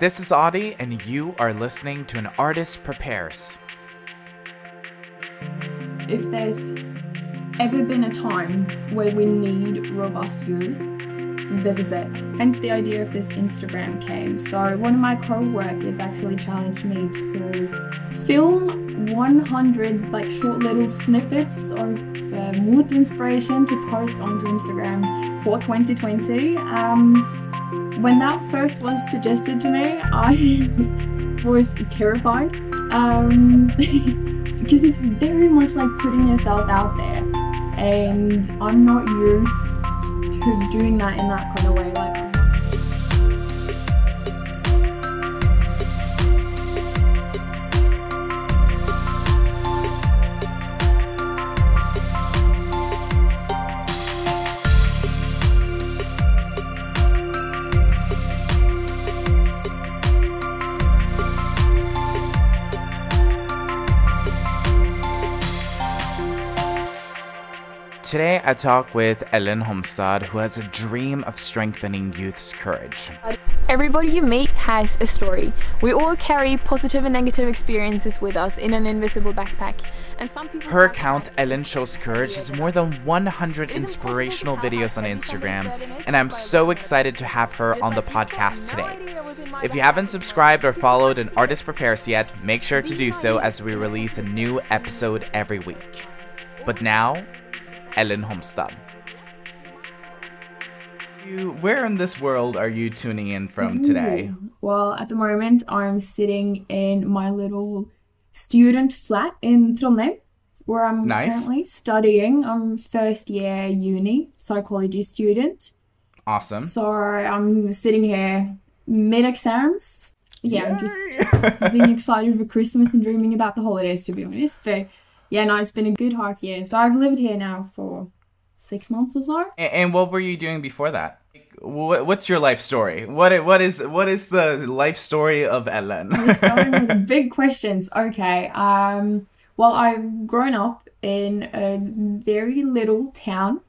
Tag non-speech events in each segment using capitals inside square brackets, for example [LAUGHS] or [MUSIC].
This is Oddy, and you are listening to An Artist Prepares. If there's ever been a time where we need robust youth, this is it. Hence the idea of this Instagram came. So one of my co-workers actually challenged me to film 100 like short little snippets of uh, MOT inspiration to post onto Instagram for 2020. Um, when that first was suggested to me, I [LAUGHS] was terrified um, [LAUGHS] because it's very much like putting yourself out there, and I'm not used to doing that in that kind of way. Like Today, I talk with Ellen Homstad, who has a dream of strengthening youth's courage. Everybody you meet has a story. We all carry positive and negative experiences with us in an invisible backpack. And some people Her account, Ellen Shows Courage, has more than 100 inspirational videos on Instagram, and I'm so excited to have her on the podcast today. If you haven't subscribed or followed An Artist Prepares yet, make sure to do so as we release a new episode every week. But now, Ellen Homstad. You, where in this world are you tuning in from today? Ooh. Well, at the moment, I'm sitting in my little student flat in Trondheim, where I'm Nice. currently studying. I'm first year uni psychology student. Awesome. So I'm sitting here mid exams. Yeah, I'm just [LAUGHS] being excited for Christmas and dreaming about the holidays, to be honest. But yeah, no, it's been a good half year. So I've lived here now for six months or so. And what were you doing before that? What, what's your life story? What what is what is the life story of Ellen? We're starting with [LAUGHS] the big questions. Okay. Um. Well, I've grown up in a very little town.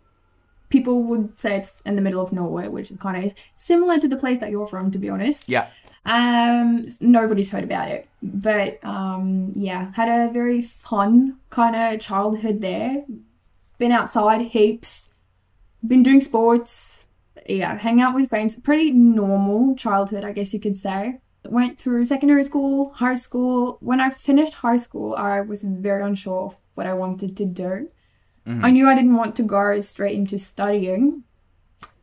People would say it's in the middle of nowhere, which is kind of similar to the place that you're from, to be honest. yeah. Um, nobody's heard about it, but um, yeah, had a very fun kind of childhood there. Been outside heaps, been doing sports, yeah, hang out with friends. Pretty normal childhood, I guess you could say. Went through secondary school, high school. When I finished high school, I was very unsure of what I wanted to do. I knew I didn't want to go straight into studying,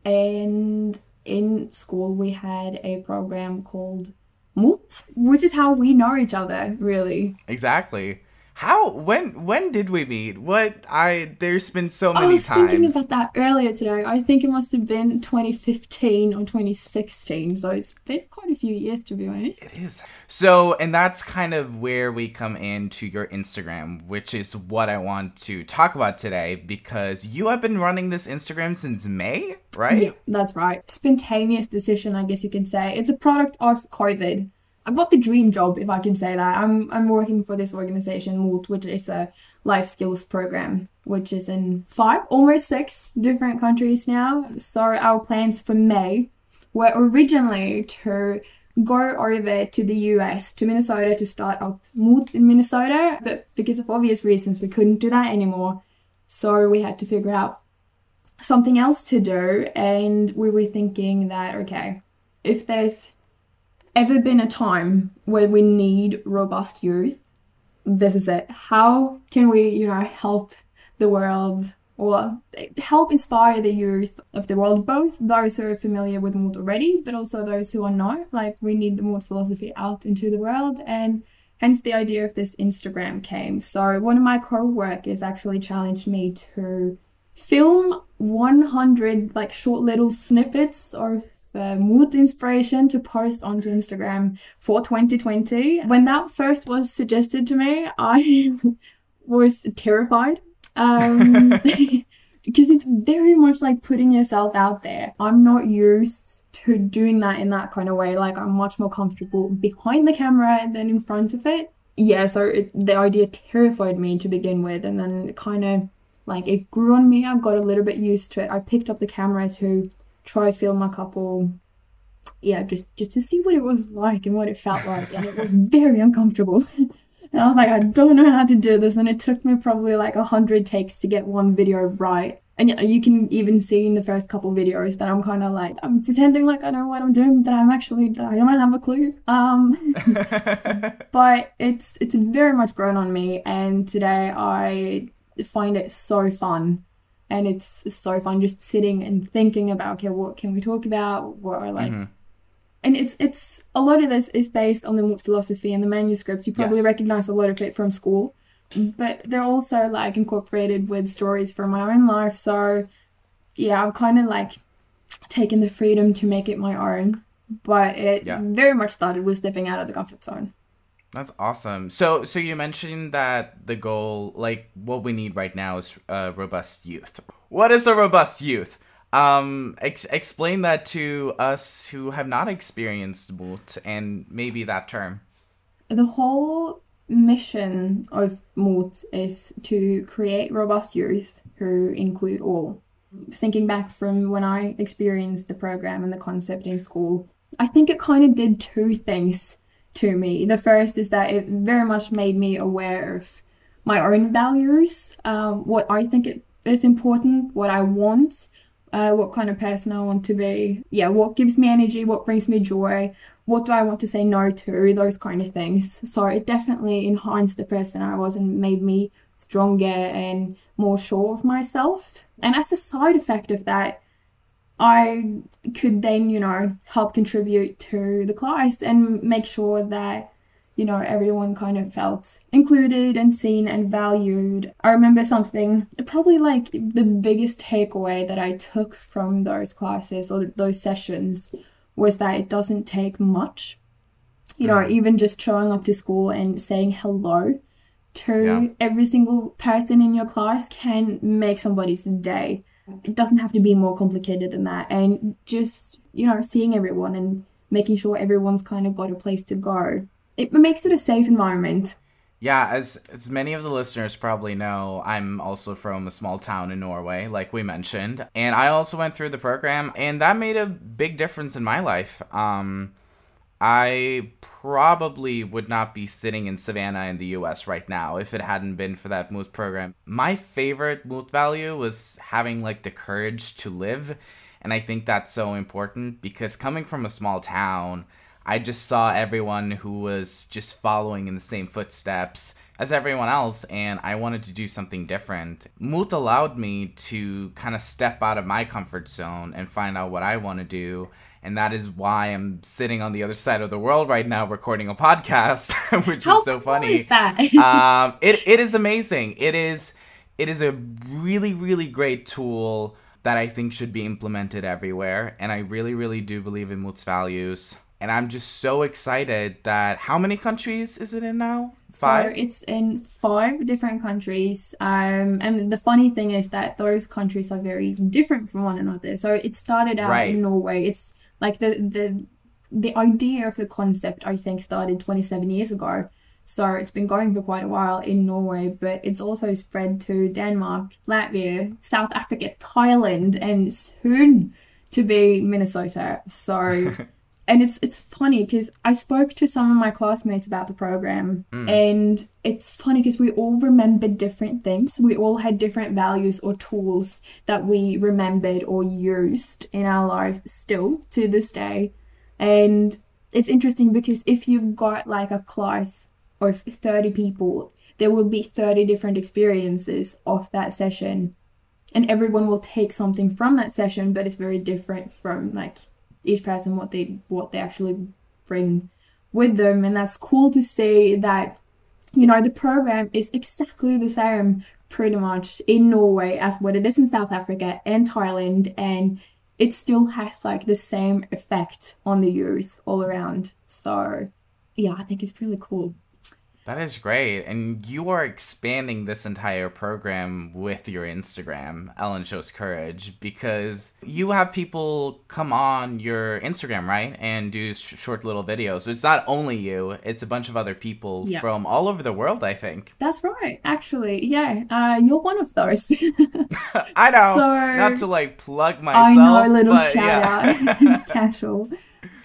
and in school we had a program called MOT, which is how we know each other, really. Exactly. How when when did we meet? What I there's been so many times. I was thinking about that earlier today. I think it must have been 2015 or 2016, so it's been quite a few years to be honest. It is. So, and that's kind of where we come into your Instagram, which is what I want to talk about today because you have been running this Instagram since May, right? Yeah, that's right. Spontaneous decision, I guess you can say. It's a product of COVID. I got the dream job, if I can say that. I'm I'm working for this organization, MOT, which is a life skills program, which is in five, almost six different countries now. So our plans for May were originally to go over to the US, to Minnesota, to start up MOT in Minnesota, but because of obvious reasons, we couldn't do that anymore. So we had to figure out something else to do and we were thinking that okay if there's ever been a time where we need robust youth? This is it. How can we you know help the world or help inspire the youth of the world? Both those who are familiar with MOT already but also those who are not. Like we need the MOT philosophy out into the world and hence the idea of this instagram came. So one of my co-workers actually challenged me to film 100 like short little snippets of uh, MOT inspiration to post onto Instagram for 2020. When that first was suggested to me, I [LAUGHS] was terrified. Um, [LAUGHS] [LAUGHS] because it's very much like putting yourself out there. I'm not used to doing that in that kind of way. Like I'm much more comfortable behind the camera than in front of it. Yeah, so it, the idea terrified me to begin with, and then it kind of like it grew on me. I got a little bit used to it. I picked up the camera to try film a couple yeah, just just to see what it was like and what it felt like, and it was very uncomfortable. [LAUGHS] and I was like, I don't know how to do this, and it took me probably like a hundred takes to get one video right. And you can even see in the first couple videos that I'm kind of like I'm pretending like I know what I'm doing, but I'm actually I don't have a clue. Um, [LAUGHS] but it's it's very much grown on me, and today I find it so fun and it's so fun just sitting and thinking about okay what can we talk about what are like mm-hmm. and it's it's a lot of this is based on the MOT philosophy and the manuscripts you probably yes. recognize a lot of it from school but they're also like incorporated with stories from my own life so yeah i've kind of like taken the freedom to make it my own but it yeah. very much started with stepping out of the comfort zone that's awesome. So, so you mentioned that the goal, like what we need right now, is uh, robust youth. What is a robust youth? Um, ex- explain that to us who have not experienced MOT and maybe that term. The whole mission of MOT is to create robust youth who include all. Thinking back from when I experienced the program and the concept in school, I think it kind of did two things to me. The first is that it very much made me aware of my own values, um, what I think it is important, what I want, uh, what kind of person I want to be. Yeah, what gives me energy, what brings me joy, what do I want to say no to, those kind of things. So it definitely enhanced the person I was and made me stronger and more sure of myself. And as a side effect of that, I could then, you know, help contribute to the class and make sure that, you know, everyone kind of felt included and seen and valued. I remember something, probably like the biggest takeaway that I took from those classes or those sessions was that it doesn't take much. You know, mm. even just showing up to school and saying hello to yeah. every single person in your class can make somebody's day it doesn't have to be more complicated than that. And just, you know, seeing everyone and making sure everyone's kind of got a place to go. It makes it a safe environment. Yeah, as as many of the listeners probably know, I'm also from a small town in Norway, like we mentioned, and I also went through the program, and that made a big difference in my life. Um, I probably would not be sitting in Savannah in the US right now if it hadn't been for that MOT program. My favorite MOT value was having like the courage to live. And I think that's so important because coming from a small town, I just saw everyone who was just following in the same footsteps as everyone else, and I wanted to do something different. MOT allowed me to kind of step out of my comfort zone and find out what I want to do and that is why I'm sitting on the other side of the world right now recording a podcast, [LAUGHS] which How is so cool funny. Is that? [LAUGHS] um, it it is amazing. It is it is a really really great tool that I think should be implemented everywhere, and I really really do believe in MOT's values. And I'm just so excited that how many countries is it in now? Five. So it's in five different countries. Um, and the funny thing is that those countries are very different from one another. So it started out right. in Norway. It's like the the the idea of the concept I think started 27 years ago. So it's been going for quite a while in Norway, but it's also spread to Denmark, Latvia, South Africa, Thailand, and soon to be Minnesota. So [LAUGHS] and it's it's funny because I spoke to some of my classmates about the program, mm. and it's funny because we all remembered different things. We all had different values or tools that we remembered or used in our life still to this day, and it's interesting because if you've got like a class of thirty people, there will be thirty different experiences of that session, and everyone will take something from that session, but it's very different from like each person what they what they actually bring with them. And that's cool to see that you know the program is exactly the same pretty much in Norway as what it is in South Africa and Thailand. And it still has like the same effect on the youth all around. So yeah I think it's really cool that is great. And you are expanding this entire program with your Instagram, Ellen Shows Courage, because you have people come on your Instagram, right? And do sh- short little videos. So it's not only you, it's a bunch of other people yeah. from all over the world, I think. That's right, actually. Yeah. Uh, you're one of those. [LAUGHS] [LAUGHS] I know. So, not to like plug myself. I know, little but, shout yeah. out. [LAUGHS] Casual.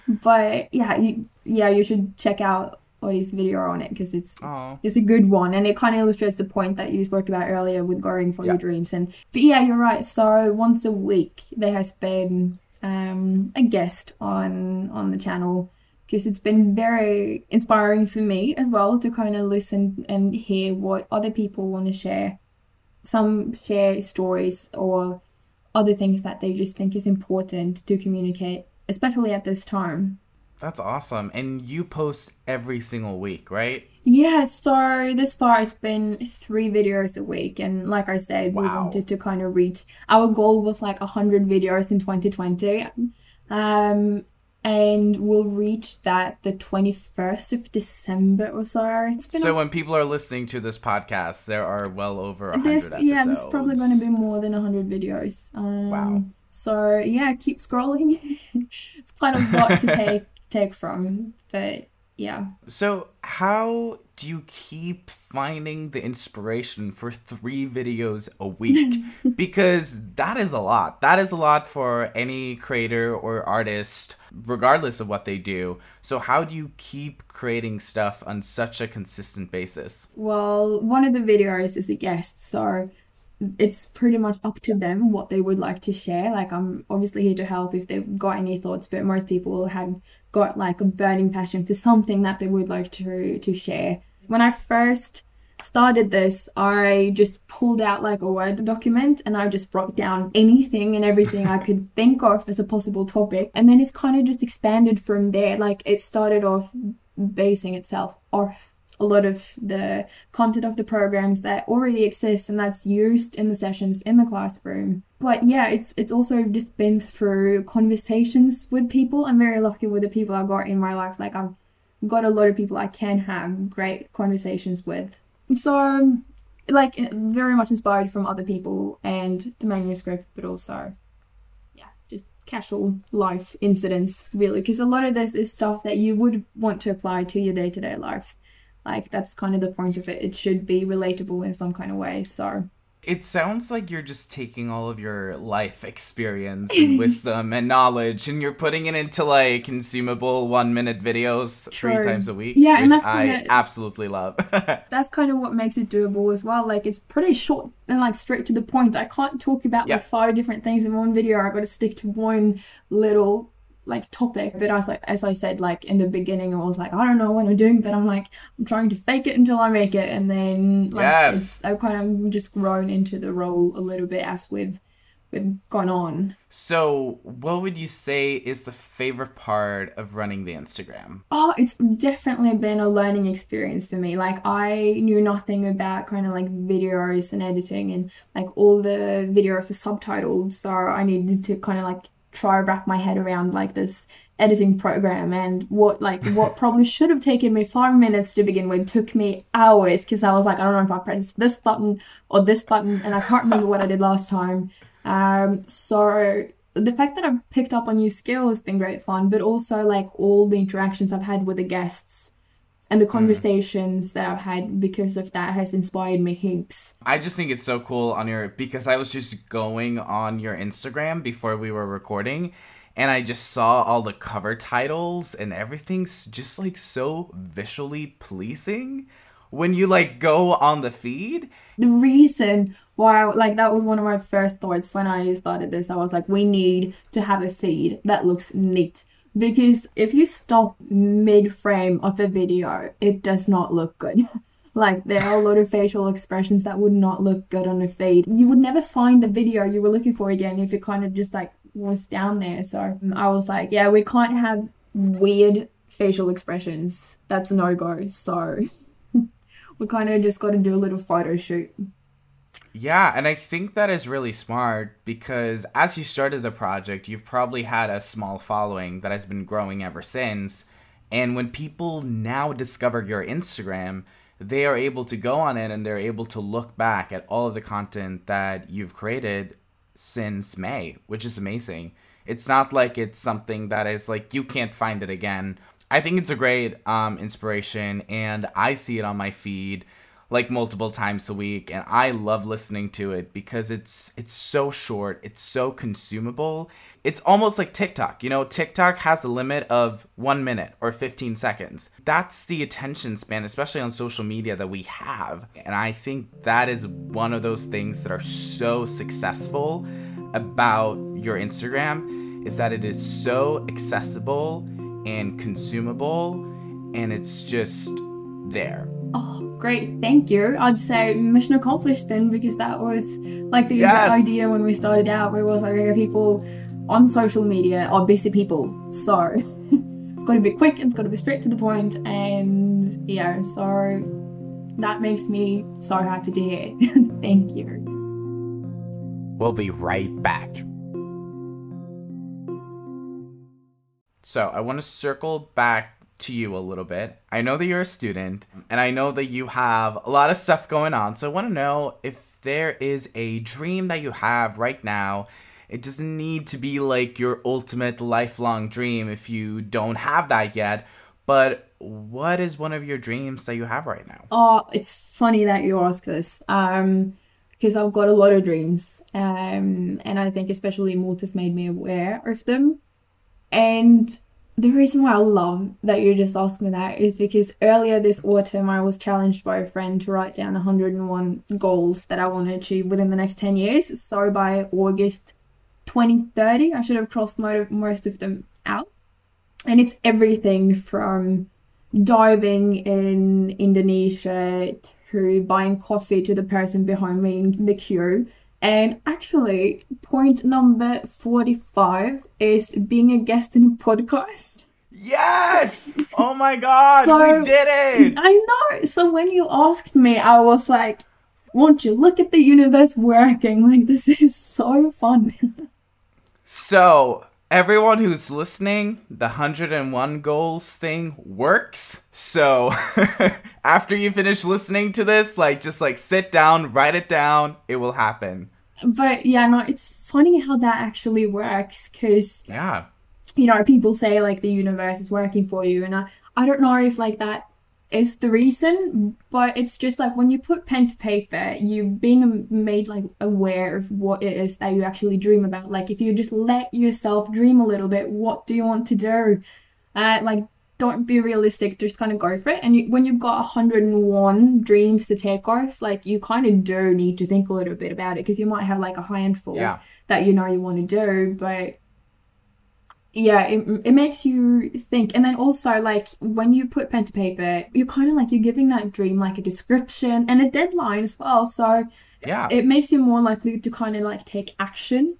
but yeah, you, yeah, you should check out Oddy's video on it because it's, it's it's a good one and it kind of illustrates the point that you spoke about earlier with going for Yeah. your dreams. And but yeah, you're right. So once a week there has been um, a guest on on the channel because it's been very inspiring for me as well to kind of listen and hear what other people want to share. Some share stories or other things that they just think is important to communicate, especially at this time. That's awesome. And you post every single week, right? Yeah, so this far it's been three videos a week, and like I said, we wanted to kind of reach our goal was like hundred videos in 2020, um, and we'll reach that the 21st of December or so. It's been So a- when people are listening to this podcast, there are well over a there's hundred yeah, episodes. there's probably going to be more than hundred videos. Um, Wow. So yeah, keep scrolling. [LAUGHS] it's quite a lot to [LAUGHS] take take from, but yeah. So how do you keep finding the inspiration for three videos a week? [LAUGHS] because that is a lot. That is a lot for any creator or artist, regardless of what they do. So how do you keep creating stuff on such a consistent basis? Well, one of the videos is a guest, so it's pretty much up to them what they would like to share. Like I'm obviously here to help if they've got any thoughts, but most people have got like a burning passion for something that they would like to to share. When I first started this, I just pulled out like a Word document and I just wrote down anything and everything I could [LAUGHS] think of as a possible topic. And then it's kind of just expanded from there. Like it started off basing itself off a lot of the content of the programs that already exist and that's used in the sessions in the classroom. But yeah, it's it's also just been through conversations with people. I'm very lucky with the people I've got in my life. Like I've got a lot of people I can have great conversations with. So like very much inspired from other people and the manuscript, but also yeah, just casual life incidents really because a lot of this is stuff that you would want to apply to your day-to-day life like that's kind of the point of it it should be relatable in some kind of way so It sounds like you're just taking all of your life experience [LAUGHS] and wisdom and knowledge and you're putting it into like consumable one minute videos three times a week. Yeah, and that's I kinda- absolutely love. [LAUGHS] that's kind of what makes it doable as well like it's pretty short and like straight to the point i can't talk about Yeah. like five different things in one video i got to stick to one little like topic but as like as i said like in the beginning i was like i don't know what i'm doing but i'm like i'm trying to fake it until i make it and then like Yes. i've kind of just grown into the role a little bit as we've we've gone on so, what would you say is the favorite part of running the Instagram? Oh, it's definitely been a learning experience for me. Like I knew nothing about kind of like videos and editing and like all the videos are subtitled, so I needed to kind of like try wrap my head around like this editing program and what like what [LAUGHS] probably should have taken me five minutes to begin with took me hours because I was like I don't know if I pressed this button or this button and I can't remember what I did last time. Um, so the fact that I've picked up on new skill has been great fun, but also like all the interactions I've had with the guests and the hmm. conversations that I've had because of that has inspired me heaps. I just think it's so cool on your because I was just going on your Instagram before we were recording and I just saw all the cover titles and everything's just like so visually pleasing when you like go on the feed. The reason why, like, that was one of my first thoughts when I started this. I was like, we need to have a feed that looks neat. Because if you stop mid frame of a video, it does not look good. [LAUGHS] Like, there are a lot of facial expressions that would not look good on a feed. You would never find the video you were looking for again if it kind of just like was down there. So um, I was like, yeah, we can't have weird facial expressions. That's no go. So [LAUGHS] we kind of just got to do a little photo shoot. Yeah, and I think that is really smart because as you started the project, you've probably had a small following that has been growing ever since. And when people now discover your Instagram, they are able to go on it and they're able to look back at all of the content that you've created since May, which is amazing. It's not like it's something that is like you can't find it again. I think it's a great um, inspiration, and I see it on my feed like multiple times a week and I love listening to it because it's it's so short, it's so consumable. It's almost like TikTok. You know, TikTok has a limit of 1 minute or 15 seconds. That's the attention span especially on social media that we have. And I think that is one of those things that are so successful about your Instagram is that it is so accessible and consumable and it's just there. Oh, great. Thank you. I'd say mission accomplished then because that was like the Yes. idea when we started out where it was like okay, people on social media are busy people. So [LAUGHS] it's got to be quick, it's got to be straight to the point, and yeah, so that makes me so happy to hear. [LAUGHS] Thank you. We'll be right back. So, I want to circle back to you a little bit. I know that you're a student, and I know that you have a lot of stuff going on. So, I want to know if there is a dream that you have right now. It doesn't need to be like your ultimate lifelong dream if you don't have that yet, but what is one of your dreams that you have right now? Oh, it's funny that you ask this. Um, because I've got a lot of dreams. Um, and I think especially Mortis made me aware of them. And the reason why I love that you just asked me that is because earlier this autumn I was challenged by a friend to write down 101 goals that I want to achieve within the next 10 years. So by August 2030, I should have crossed mo- most of them out. And it's everything from diving in Indonesia to buying coffee to the person behind me in the queue. And actually, point number 45 is being a guest in a podcast. Yes! Oh my god, So- we did it! I know. So when you asked me, I was like, won't you look at the universe working? Like, this is so fun. [LAUGHS] So, everyone who's listening, the 101 goals thing works. So, [LAUGHS] after you finish listening to this, like just like sit down, write it down, it will happen. but yeah, no, it's funny how that actually works because Yeah. you know, people say like the universe is working for you, and I, I don't know if like that is the reason, but it's just like when you put pen to paper, you being made like aware of what it is that you actually dream about. Like if you just let yourself dream a little bit, what do you want to do? Uh, like don't be realistic, just kind of go for it. And you, when you've got 101 dreams to take off, like you kind of do need to think a little bit about it because you might have like a handful Yeah. that you know you want to do, but yeah it, it makes you think and then also like when you put pen to paper you're kind of like you're giving that dream like a description and a deadline as well so Yeah. it makes you more likely to kind of like take action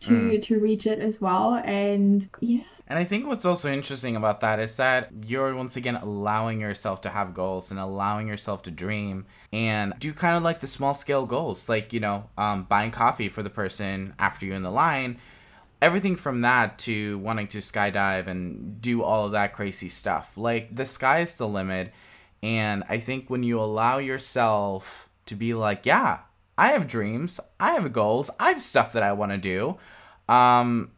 to Mm. to reach it as well and yeah And I think what's also interesting about that is that you're once again allowing yourself to have goals and allowing yourself to dream and do kind of like the small scale goals, like, you know, um, buying coffee for the person after you in the line. Everything from that to wanting to skydive and do all of that crazy stuff. Like, the sky is the limit. And I think when you allow yourself to be like, yeah, I have dreams, I have goals, I have stuff that I want to do. Um,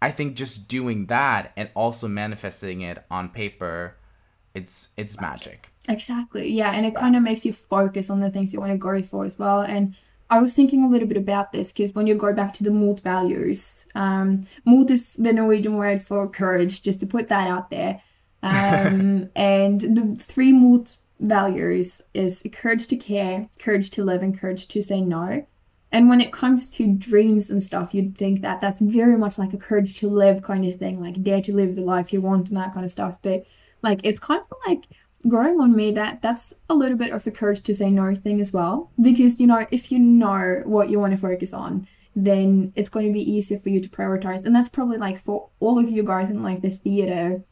I think just doing that and also manifesting it on paper, it's it's magic. Exactly. Yeah, and it kind of makes you focus on the things you want to go for as well. And I was thinking a little bit about this because when you go back to the mot values, um, mot is the Norwegian word for courage, just to put that out there. [LAUGHS] Um, and the three mot values is courage to care, courage to live, and courage to say no. And when it comes to dreams and stuff, you'd think that that's very much like a courage to live kind of thing, like dare to live the life you want and that kind of stuff. But like it's kind of like growing on me that that's a little bit of the courage to say no thing as well. Because you know, if you know what you want to focus on, then it's going to be easier for you to prioritize. And that's probably like for all of you guys in like the theater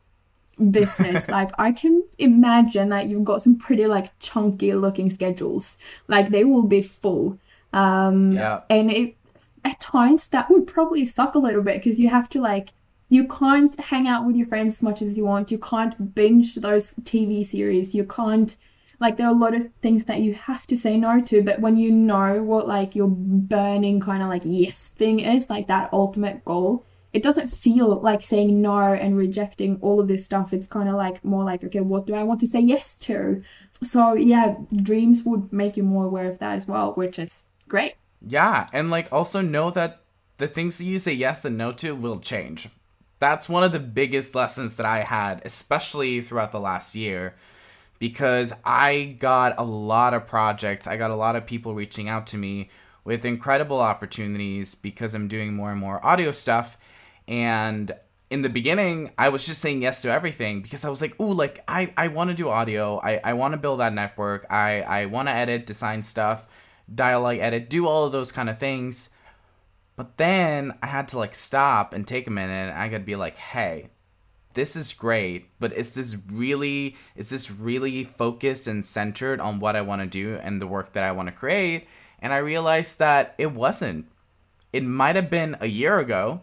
business [LAUGHS] like i can imagine that you've got some pretty like chunky looking schedules like they will be full um Yeah. and it at times that would probably suck a little bit because you have to like you can't hang out with your friends as much as you want you can't binge those tv series you can't like there are a lot of things that you have to say no to but when you know what like your burning kind of like yes thing is like that ultimate goal it doesn't feel like saying no and rejecting all of this stuff. It's kind of like more like, okay, what do I want to say yes to? So yeah, dreams would make you more aware of that as well, which is great. Yeah, and like also know that the things that you say yes and no to will change. That's one of the biggest lessons that I had, especially throughout the last year, because I got a lot of projects, I got a lot of people reaching out to me with incredible opportunities because I'm doing more and more audio stuff. And in the beginning, I was just saying yes to everything because I was like, ooh, like I, I want to do audio. I, I want to build that network. I, I want to edit, design stuff, dialogue edit, do all of those kind of things. But then I had to like stop and take a minute. and I could be like, hey, this is great, but is this really is this really focused and centered on what I want to do and the work that I want to create? And I realized that it wasn't. It might have been a year ago,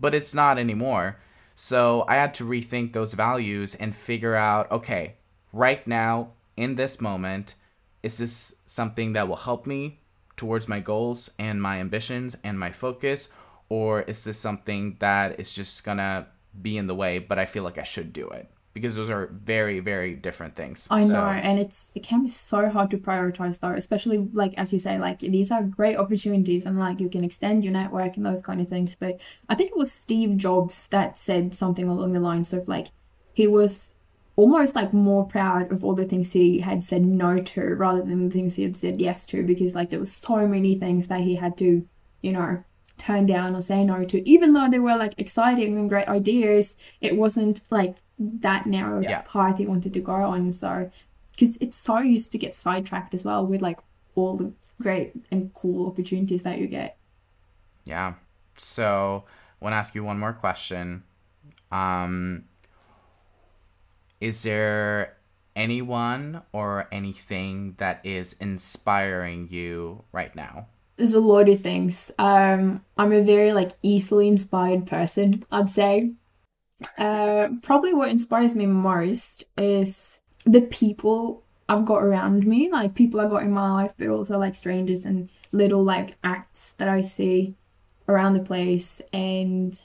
but it's not anymore. So I had to rethink those values and figure out okay, right now, in this moment, is this something that will help me towards my goals and my ambitions and my focus? Or is this something that is just gonna be in the way, but I feel like I should do it? because those are very very different things i know and it's it can be so hard to prioritize though especially like as you say like these are great opportunities and like you can extend your network and those kind of things but i think it was steve jobs that said something along the lines of like he was almost like more proud of all the things he had said no to rather than the things he had said yes to because like there was so many things that he had to you know turn down or say no to even though they were like exciting and great ideas it wasn't like that narrow yeah. path he wanted to go on. So, because it's so used to get sidetracked as well with like all the great and cool opportunities that you get. Yeah. So, I want to ask you one more question. Um, is there anyone or anything that is inspiring you right now? There's a lot of things. Um, I'm a very like easily inspired person, I'd say. Uh, probably what inspires me most is the people I've got around me, like people I got in my life, but also like strangers and little like acts that I see around the place. And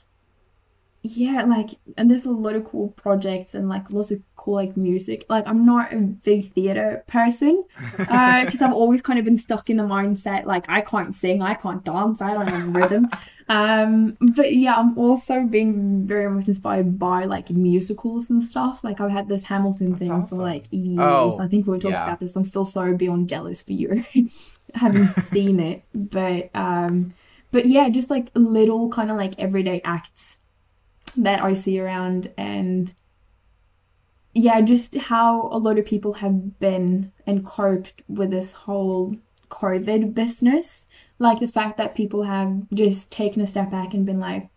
yeah, like, and there's a lot of cool projects and like lots of cool like music. Like, I'm not a big theater person because uh, [LAUGHS] I've always kind of been stuck in the mindset like I can't sing, I can't dance, I don't have rhythm. Um, but yeah, I'm also being very much inspired by like musicals and stuff. Like I've had this Hamilton That's thing awesome. for like years. Oh, I think we were talking yeah. about this. I'm still so beyond jealous for you [LAUGHS] having seen it. But um, but yeah, just like little kind of like everyday acts that I see around and yeah, just how a lot of people have been and coped with this whole COVID business. Like the fact that people have just taken a step back and been like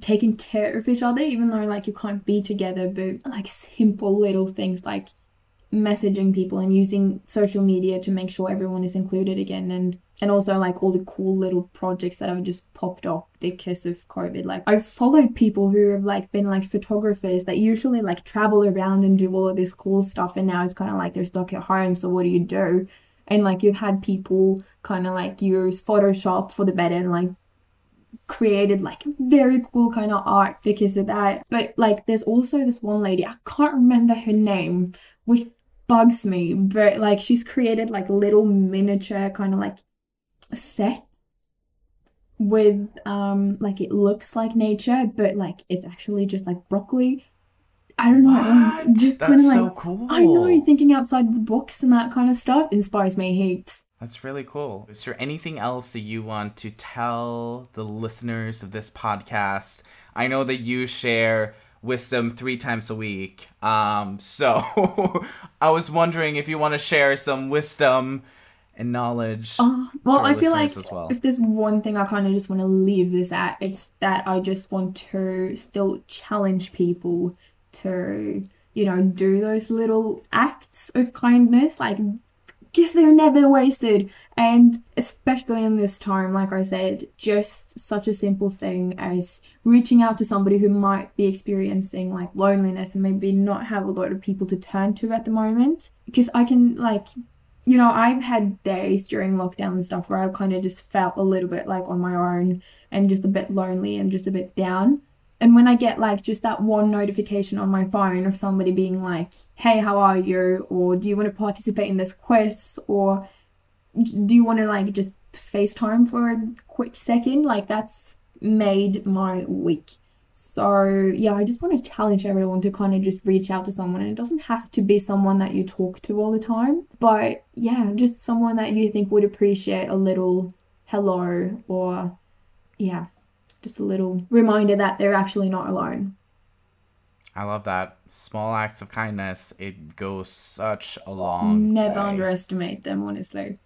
taking care of each other even though like you can't be together but like simple little things like messaging people and using social media to make sure everyone is included again and and also like all the cool little projects that have just popped up because of covid. Like i've followed people who have like been like photographers that usually like travel around and do all of this cool stuff. And now it's kind of like they're stuck at home. So what do you do? And like you've had people kind of like use Photoshop for the better and like created like very cool kind of art because of that. But like there's also this one lady, I can't remember her name, which bugs me, but like she's created like little miniature kind of like set with um like it looks like nature, but like it's actually just like broccoli. I don't know. What? Just That's kind of like, so cool. I know thinking outside the box and that kind of stuff inspires me heaps. That's really cool. Is there anything else that you want to tell the listeners of this podcast? I know that you share wisdom three times a week. Um, so [LAUGHS] I was wondering if you want to share some wisdom and knowledge. Uh, well, I feel like well. if there's one thing I kind of just want to leave this at, it's that I just want to still challenge people to, you know, do those little acts of kindness. Like because they're never wasted. And especially in this time, like I said, just such a simple thing as reaching out to somebody who might be experiencing like loneliness and maybe not have a lot of people to turn to at the moment. Because I can, like, you know, I've had days during lockdown and stuff where I've kind of just felt a little bit like on my own and just a bit lonely and just a bit down. And when I get like just that one notification on my phone of somebody being like, hey, how are you? Or do you want to participate in this quiz? Or do you want to like just FaceTime for a quick second? Like that's made my week. So yeah, I just want to challenge everyone to kind of just reach out to someone. And it doesn't have to be someone that you talk to all the time, but yeah, just someone that you think would appreciate a little hello or yeah, just a little reminder that they're actually not alone. I love that. Small acts of kindness, it goes such a long Never way. underestimate them, honestly.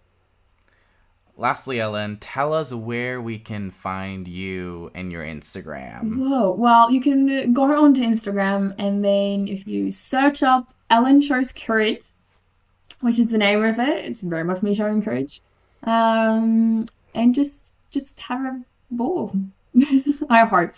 Lastly, Ellen, tell us where we can find you and your Instagram. Whoa. Well, you can go onto Instagram and then if you search up Ellen Shows Courage, which is the name of it, it's very much me showing courage. Um, and just just have a ball. [LAUGHS] I hope.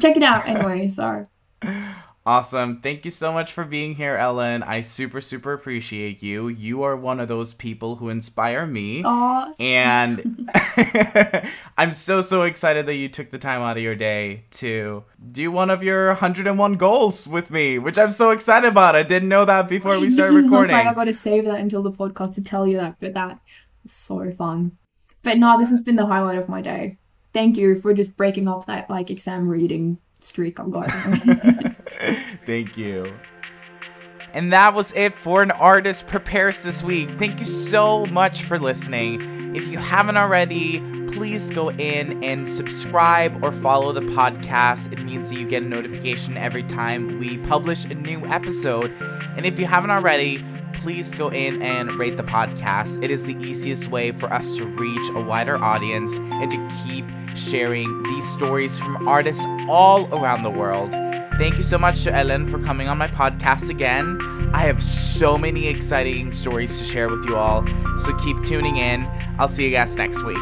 Check it out anyway. So [LAUGHS] Awesome. Thank you so much for being here, Ellen. I super, super appreciate you. You are one of those people who inspire me. Aw, And [LAUGHS] [LAUGHS] I'm so, so excited that you took the time out of your day to do one of your 101 goals with me, which I'm so excited about. I didn't know that before we started [LAUGHS] recording. like, I got to save that until the podcast to tell you that, but that is so fun. But no, this has been the highlight of my day. Thank you for just breaking off that like exam reading streak I've got. [LAUGHS] Thank you. And that was it for an artist prepares this week. Thank you so much for listening. If you haven't already, please go in and subscribe or follow the podcast. It means that you get a notification every time we publish a new episode. And if you haven't already, please go in and rate the podcast. It is the easiest way for us to reach a wider audience and to keep sharing these stories from artists all around the world. Thank you so much to Ellen for coming on my podcast again. I have so many exciting stories to share with you all, so keep tuning in. I'll see you guys next week.